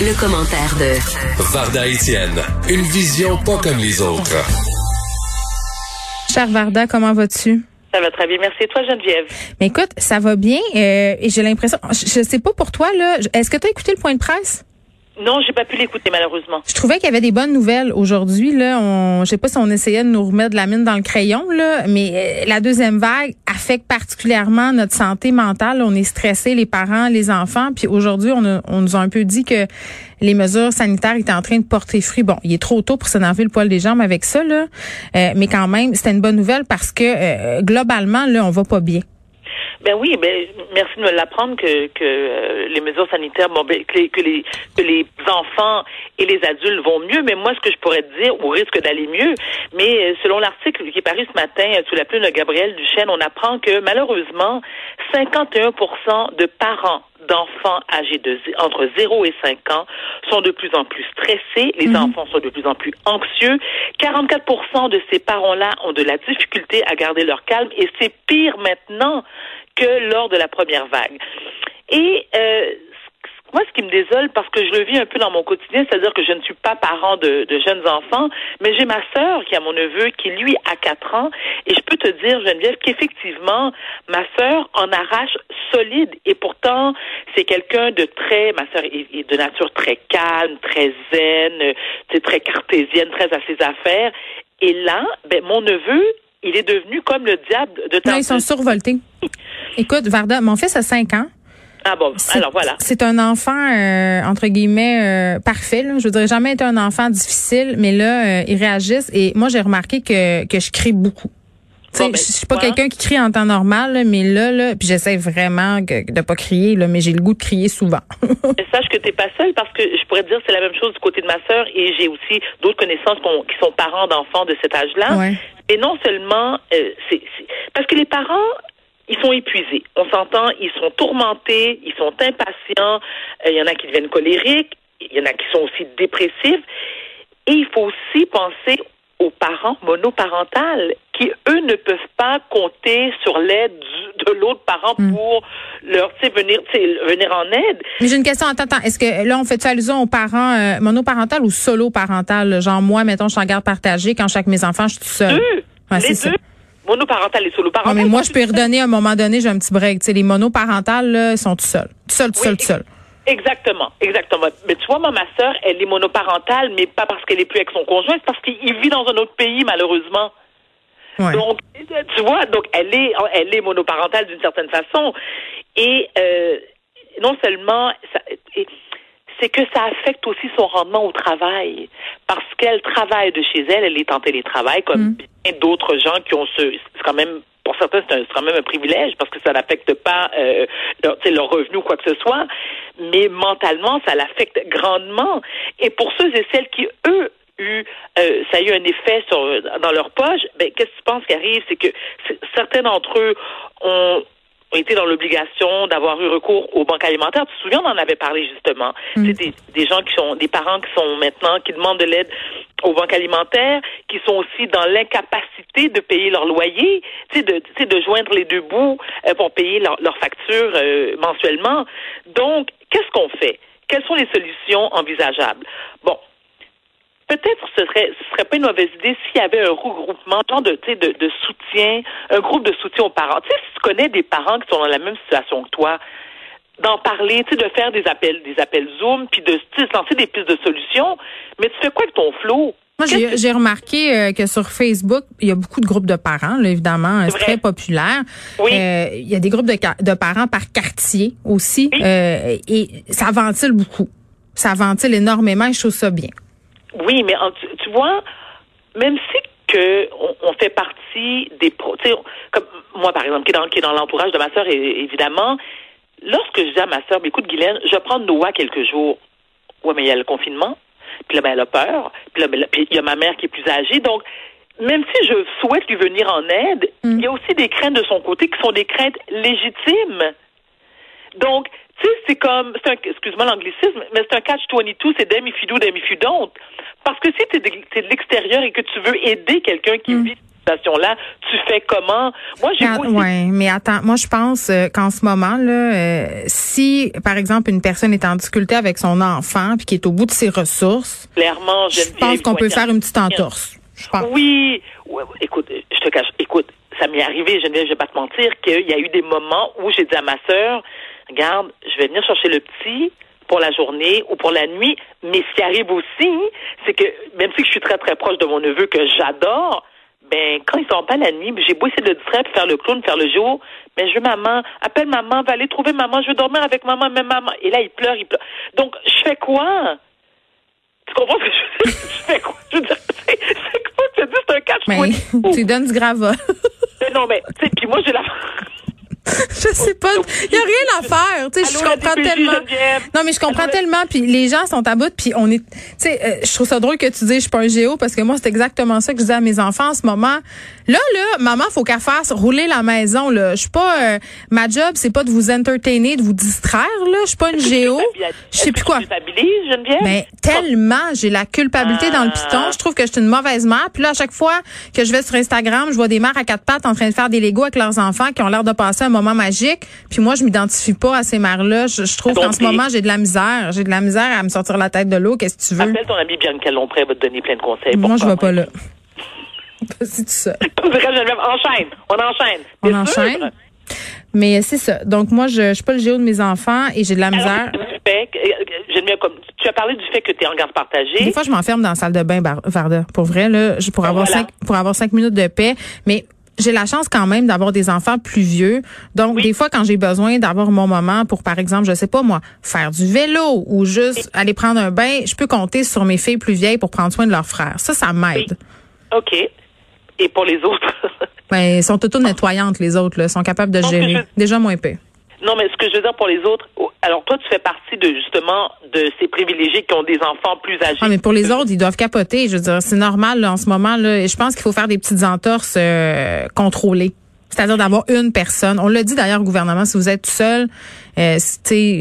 Le, commentaire de Varda Etienne, une vision pas comme les autres. Cher Varda, comment vas-tu? Ça va très bien. Merci. Et toi, Geneviève? Mais écoute, ça va bien. Euh, et j'ai l'impression, je, je sais pas pour toi, là. Est-ce que tu as écouté le point de presse? Non, j'ai pas pu l'écouter malheureusement. Je trouvais qu'il y avait des bonnes nouvelles aujourd'hui. Là, on, je sais pas si on essayait de nous remettre de la mine dans le crayon, là, mais euh, la deuxième vague affecte particulièrement notre santé mentale. On est stressé, les parents, les enfants. Puis aujourd'hui, on, nous a un peu dit que les mesures sanitaires étaient en train de porter fruit. Bon, il est trop tôt pour s'énerver le poil des jambes avec ça, là, euh, mais quand même, c'était une bonne nouvelle parce que euh, globalement, là, on va pas bien. Ben oui, ben merci de me l'apprendre que, que euh, les mesures sanitaires, bon, ben, que, les, que, les, que les enfants et les adultes vont mieux. Mais moi, ce que je pourrais te dire, ou risque d'aller mieux, mais euh, selon l'article qui est paru ce matin euh, sous la plume de Gabriel Duchesne, on apprend que malheureusement, 51% de parents d'enfants âgés de entre 0 et 5 ans sont de plus en plus stressés, les mhm. enfants sont de plus en plus anxieux, 44 de ces parents-là ont de la difficulté à garder leur calme et c'est pire maintenant que lors de la première vague. Et euh, moi, ce qui me désole, parce que je le vis un peu dans mon quotidien, c'est-à-dire que je ne suis pas parent de, jeunes enfants, mais j'ai ma sœur qui a mon neveu qui, lui, a 4 ans, et je peux te dire, Geneviève, qu'effectivement, ma sœur en arrache solide, et pourtant, c'est quelqu'un de très, ma sœur est, de nature très calme, très zen, c'est très cartésienne, très à ses affaires, et là, ben, mon neveu, il est devenu comme le diable de temps. Non, ils sont survoltés. Écoute, Varda, mon fils a 5 ans. Ah bon, alors voilà. C'est un enfant, euh, entre guillemets, euh, parfait. Là. Je voudrais jamais être un enfant difficile, mais là, euh, ils réagissent. Et moi, j'ai remarqué que, que je crie beaucoup. Ben, je suis pas quelqu'un qui crie en temps normal, mais là, là, puis j'essaie vraiment de de pas crier, là, mais j'ai le goût de crier souvent. sache que t'es pas seule parce que je pourrais te dire c'est la même chose du côté de ma sœur et j'ai aussi d'autres connaissances qui sont parents d'enfants de cet âge-là. Et non seulement, c'est parce que les parents ils sont épuisés. On s'entend, ils sont tourmentés, ils sont impatients. Euh, il y en a qui deviennent colériques, il y en a qui sont aussi dépressifs. Et il faut aussi penser aux parents monoparentales qui, eux, ne peuvent pas compter sur l'aide de l'autre parent hmm. pour leur venir, venir en aide. Mais j'ai une question. Attends, attends. Est-ce que là, on fait allusion aux parents euh, monoparentales ou solo-parentales? Genre, moi, mettons, je suis en garde partagée. Quand chaque mes enfants, je suis seule. Deux. les deux monoparentales et soloparentales. mais moi, je peux redonner à un moment donné, j'ai un petit break. les monoparentales, là, sont tout seuls. Tout seuls, tout seuls, tout seuls. Exactement, exactement. Mais tu vois, moi, ma sœur, elle est monoparentale, mais pas parce qu'elle est plus avec son conjoint, c'est parce qu'il vit dans un autre pays, malheureusement. Donc, tu vois, donc elle est, elle est monoparentale d'une certaine façon. Et euh, non seulement, ça, c'est que ça affecte aussi son rendement au travail. Parce qu'elle travaille de chez elle, elle est en télétravail, comme mm. bien d'autres gens qui ont ce. C'est quand même pour certains, c'est quand même un privilège parce que ça n'affecte pas euh, leur, leur revenu ou quoi que ce soit, mais mentalement, ça l'affecte grandement. Et pour ceux et celles qui, eux, eu, euh, ça a eu un effet sur, dans leur poche, ben, qu'est-ce que tu penses qui arrive? C'est que certains d'entre eux ont ont été dans l'obligation d'avoir eu recours aux banques alimentaires. Tu te souviens, on en avait parlé justement. Mm. C'est des, des, gens qui sont, des parents qui sont maintenant, qui demandent de l'aide aux banques alimentaires, qui sont aussi dans l'incapacité de payer leur loyer, tu sais, de, de joindre les deux bouts euh, pour payer leurs leur factures euh, mensuellement. Donc, qu'est-ce qu'on fait? Quelles sont les solutions envisageables? Bon, peut-être ce serait ce serait pas une mauvaise idée s'il y avait un regroupement de, de, de soutien, un groupe de soutien aux parents. Tu sais, si tu connais des parents qui sont dans la même situation que toi, d'en parler, tu sais, de faire des appels, des appels Zoom, puis de lancer des pistes de solutions. Mais tu fais quoi avec ton flot? Moi, j'ai remarqué euh, que sur Facebook, il y a beaucoup de groupes de parents, là, évidemment, c'est très populaire. Oui. Euh, il y a des groupes de, de parents par quartier aussi, euh, et ça ventile beaucoup. Ça ventile énormément et je trouve ça bien. Oui, mais tu, vois, même si que on, fait partie des pro, comme moi par exemple qui est dans, qui est dans l'entourage de ma sœur évidemment, lorsque je dis à ma sœur, écoute Guylaine, je vais prendre Noah quelques jours. Ouais, mais il y a le confinement. Puis là, ben, elle a peur. Puis là, ben, puis il y a ma mère qui est plus âgée. Donc, même si je souhaite lui venir en aide, mm. il y a aussi des craintes de son côté qui sont des craintes légitimes. Donc, tu sais, c'est comme, c'est un, excuse-moi l'anglicisme, mais c'est un catch-22, c'est them if you don't. Parce que si tu es de, l'extérieur et que tu veux aider quelqu'un qui mm. vit cette situation-là, tu fais comment? Moi, j'ai aussi... Ouais, mais attends, moi, je pense euh, qu'en ce moment, là, euh, si, par exemple, une personne est en difficulté avec son enfant puis qui est au bout de ses ressources, clairement, je pense qu'on peut faire une petite entorse. Oui, écoute, je te cache, écoute, ça m'est arrivé, je ne vais pas te mentir, qu'il y a eu des moments où j'ai dit à ma sœur, regarde, je vais venir chercher le petit pour la journée ou pour la nuit, mais ce qui arrive aussi, c'est que même si je suis très très proche de mon neveu que j'adore, ben quand ils sont pas la nuit, j'ai beau essayer de le distraire, faire le clown, faire le jour, mais je veux maman, appelle maman, va aller trouver maman, je veux dormir avec maman, même maman. Et là, il pleure, il pleure. Donc, je fais quoi? Tu comprends ce que je veux dire? Je fais quoi? Je veux dire, c'est quoi? Tu dis, c'est un catch mais, Tu donnes du gravat. non, mais, tu sais, puis moi, j'ai la... je sais pas. Il y a rien à faire. Tu sais, je comprends tellement. Non, mais je comprends tellement. Puis les gens sont à bout. Puis on est. Tu sais, euh, je trouve ça drôle que tu dises je suis pas un géo parce que moi c'est exactement ça que je dis à mes enfants en ce moment. Là, là, maman, faut qu'elle fasse rouler la maison. Là, je suis pas. Euh, ma job, c'est pas de vous entertainer, de vous distraire. Là, je suis pas une géo. Je sais plus quoi. Mais tellement, j'ai la culpabilité dans le piton. Je trouve que je suis une mauvaise mère. Puis là, à chaque fois que je vais sur Instagram, je vois des mères à quatre pattes en train de faire des Legos avec leurs enfants qui ont l'air de passer un moment magique. Puis moi, je m'identifie pas à ces mères-là. Je, trouve qu'en ce moment, j'ai de la misère. J'ai de la misère à me sortir la tête de l'eau. Qu'est-ce que tu veux? Appelle ton ami Bianca Lompré, elle va te donner plein de conseils. Moi, je vais pas là. c'est ça. enchaîne. On enchaîne. On enchaîne. Mais c'est ça. Donc moi, je, je suis pas le géo de mes enfants et j'ai de la misère. tu as parlé du fait que tu es en garde partagée. Des fois, je m'enferme dans la salle de bain, Varda. Pour vrai, là, pour avoir cinq, pour avoir cinq minutes de paix. Mais j'ai la chance quand même d'avoir des enfants plus vieux. Donc, des fois, quand j'ai besoin d'avoir mon moment pour, par exemple, je sais pas moi, faire du vélo ou juste aller prendre un bain, je peux compter sur mes filles plus vieilles pour prendre soin de leurs frères. Ça, ça m'aide. OK. Et pour les autres? ben, elles sont auto-nettoyantes, les autres. Là. Elles sont capables de gérer. Déjà moins épais. Non, mais ce que je veux dire pour les autres, alors toi, tu fais partie de justement de ces privilégiés qui ont des enfants plus âgés. Ah, mais pour les autres, ils doivent capoter. Je veux dire, c'est normal en ce moment. Là, je pense qu'il faut faire des petites entorses euh, contrôlées. C'est-à-dire d'avoir une personne. On l'a dit d'ailleurs au gouvernement, si vous êtes tout seul, euh,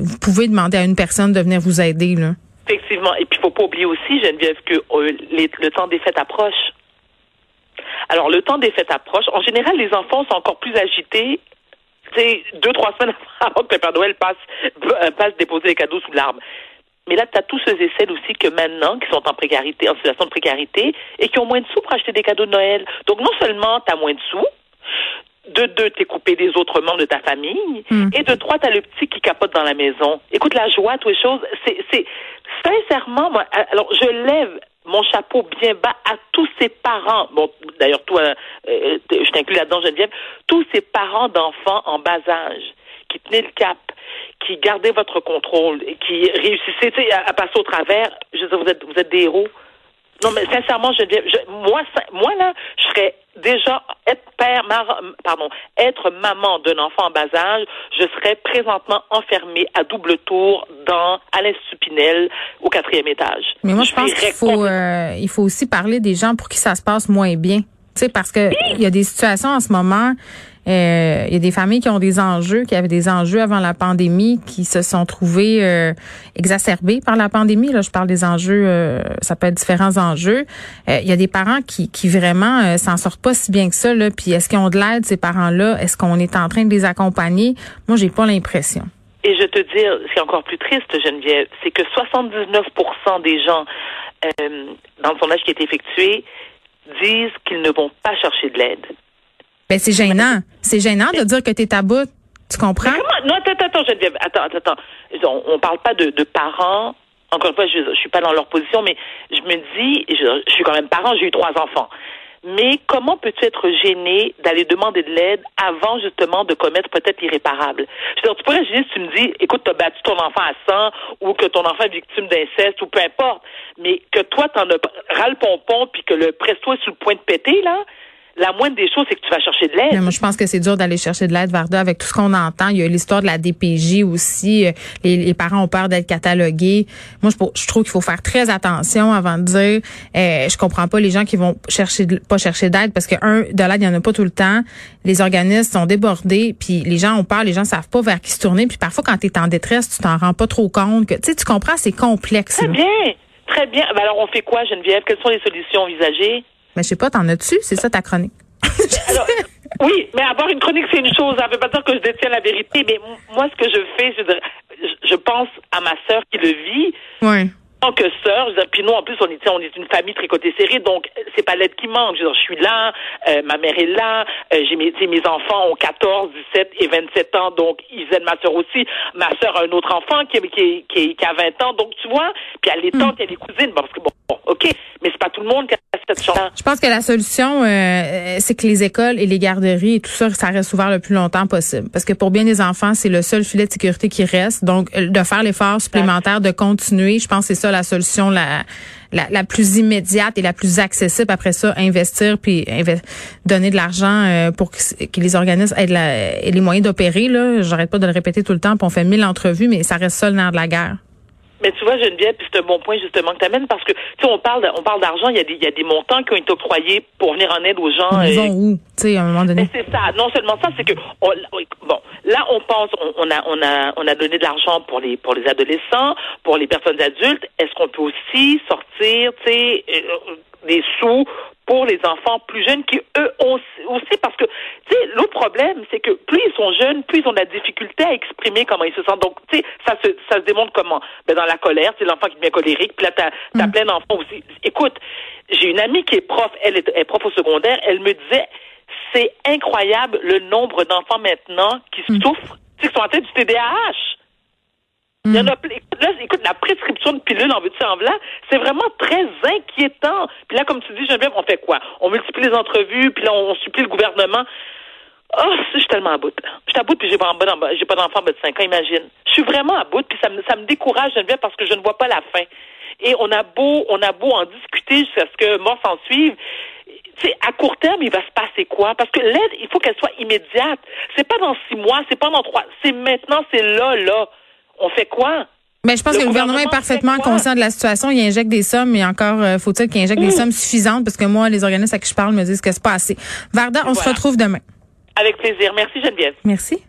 vous pouvez demander à une personne de venir vous aider. Là. Effectivement. Et puis, il faut pas oublier aussi, Geneviève, que euh, le temps des fêtes approche. Alors, le temps des fêtes approche. En général, les enfants sont encore plus agités sais, deux, trois semaines avant que le Père Noël passe, euh, passe déposer les cadeaux sous l'arbre. Mais là, tu as tous ceux et celles aussi que maintenant, qui sont en précarité, en situation de précarité, et qui ont moins de sous pour acheter des cadeaux de Noël. Donc, non seulement tu as moins de sous, de deux, t'es coupé des autres membres de ta famille, hmm. et de trois, t'as le petit qui capote dans la maison. Écoute, la joie, toutes les choses, c'est, c'est, sincèrement, moi, alors, je lève mon chapeau bien bas à tous ces parents. Bon, d'ailleurs, toi, euh, je t'inclus là-dedans, Geneviève. Tous ces parents d'enfants en bas âge qui tenaient le cap, qui gardaient votre contrôle, qui réussissaient à, passer au travers. Je veux dire, vous êtes, vous êtes des héros. Non, mais sincèrement, Geneviève, je, moi, moi là, je serais déjà être père, pardon, être maman d'un enfant en bas âge, je serais présentement enfermée à double tour dans Alain Stupinel au quatrième étage. Mais moi, je, pense qu'il faut, euh, il faut aussi parler des gens pour qui ça se passe moins bien. Tu sais, parce que il y a des situations en ce moment euh, il y a des familles qui ont des enjeux, qui avaient des enjeux avant la pandémie, qui se sont trouvés euh, exacerbés par la pandémie. Là, je parle des enjeux, euh, ça peut être différents enjeux. il y a des parents qui, qui vraiment s'en sortent pas si bien que ça. Là. Puis est-ce qu'ils ont de l'aide ces parents-là? Est-ce qu'on est en train de les accompagner? Moi, j'ai pas l'impression. Et je te dis, c'est encore plus triste, Geneviève, c'est que 79% des gens dans le sondage qui est effectué disent qu'ils ne vont pas chercher de l'aide. Ben, c'est gênant. C'est gênant de dire que tu es. Tu comprends? Non, attends, attends, Geneviève. Attends, attends, On, on parle pas de, parents. Encore une fois, je, je suis pas dans leur position, mais je me dis, je, je suis quand même parent, j'ai eu trois enfants. Mais comment peux-tu être gêné d'aller demander de l'aide avant justement de commettre peut-être l'irréparable? Je veux dire, tu pourrais si tu me dis, écoute, tu as battu ton enfant à 100 ou que ton enfant est victime d'inceste ou peu importe, mais que toi, t'en as ras le pompon puis que le presto est sur le point de péter, là, la moindre des choses, c'est que tu vas chercher de l'aide. Moi, je pense que c'est dur d'aller chercher de l'aide, Varda, avec tout ce qu'on entend. Il y a l'histoire de la DPJ aussi. Euh, les, parents ont peur d'être catalogués. Moi, je, je trouve qu'il faut faire très attention avant de dire, euh, je comprends pas les gens qui vont chercher pas chercher d'aide parce que un, de l'aide, il y en a pas tout le temps. Les organismes sont débordés, puis les gens ont peur, les gens savent pas vers qui se tourner. Puis parfois, quand tu es en détresse, tu t'en rends pas trop compte. Que, tu sais, tu comprends, c'est complexe. Très bien, très bien. Ben alors, on fait quoi, Geneviève? Quelles sont les solutions envisagées? Mais je sais pas, t'en as-tu? C'est ça ta chronique. Alors, oui, mais avoir une chronique, c'est une chose. Ça ne veut pas dire que je détiens la vérité. Mais moi, ce que je fais, je, je pense à ma sœur qui le vit. Oui tant que sœur, puis nous en plus on est on est une famille très côté serré, donc c'est pas l'aide qui manque. Je, suis là, euh, ma mère est là, euh, j'ai mes mes enfants ont 14, 17 et 27 ans, donc ils aident ma sœur aussi. Ma sœur a un autre enfant qui qui qui, qui a 20 ans, donc tu vois, puis elle les tantes, il y a les cousines, parce que bon, ok, mais c'est pas tout le monde qui a cette chance. Je pense que la solution, euh, c'est que les écoles et les garderies et tout ça, ça reste ouvert le plus longtemps possible, parce que pour bien des enfants, c'est le seul filet de sécurité qui reste. Donc de faire l'effort supplémentaire, de continuer, je pense que c'est ça la solution la, la, plus immédiate et la plus accessible. Après ça, investir puis donner de l'argent euh, pour que, les organismes aient, les moyens d'opérer. Là, j'arrête pas de le répéter tout le temps. Puis on fait mille entrevues, mais ça reste ça le nerf de la guerre. Mais tu vois, Geneviève, c'est un bon point justement que tu amènes parce que tu sais, on parle, on parle d'argent, il y a des, il y a des montants qui ont été octroyés pour venir en aide aux gens. Ils vont où, tu sais, à un moment donné? c'est ça. Non seulement ça, c'est que bon, là, on pense, on, a, on a, on a donné de l'argent pour les, pour les adolescents, pour les personnes adultes. Est-ce qu'on peut aussi sortir, tu sais, euh, des sous pour les enfants plus jeunes qui, eux, aussi, parce que, tu sais, l'autre problème, c'est que plus ils sont jeunes, plus ils ont de la difficulté à exprimer comment ils se sentent. Donc, tu sais, ça se, ça se démontre comment? Ben, dans la colère, c'est l'enfant qui devient colérique, puis là, t'as, as mm. plein d'enfants aussi. Écoute, j'ai une amie qui est prof, elle est, est prof au secondaire, elle me disait, c'est incroyable le nombre d'enfants maintenant qui mm. souffrent, qui sont en tête du TDAH. Il y en a là, écoute, la prescription de pilules en veux-tu en c'est vraiment très inquiétant. Puis là, comme tu dis, Geneviève, on fait quoi? On multiplie les entrevues, puis là, on, supplie le gouvernement. Oh, je suis tellement à bout. Je suis à bout, puis j'ai pas, j'ai pas d'enfant de 5 ans, imagine. Je suis vraiment à bout, puis ça me, ça me décourage, Geneviève, parce que je ne vois pas la fin. Et on a beau, on a beau en discuter jusqu'à ce que mort s'en suive. C'est à court terme, il va se passer quoi? Parce que l'aide, il faut qu'elle soit immédiate. C'est pas dans six mois, c'est pas dans trois, c'est maintenant, c'est là, là on fait quoi? Mais je pense que le gouvernement, est parfaitement conscient de la situation. Il injecte des sommes, mais encore euh, faut-il qu'il injecte des sommes suffisantes? Parce que moi, les organismes à qui je parle me disent que c'est pas assez. Varda, on se retrouve demain. Avec plaisir. Merci Geneviève. Merci.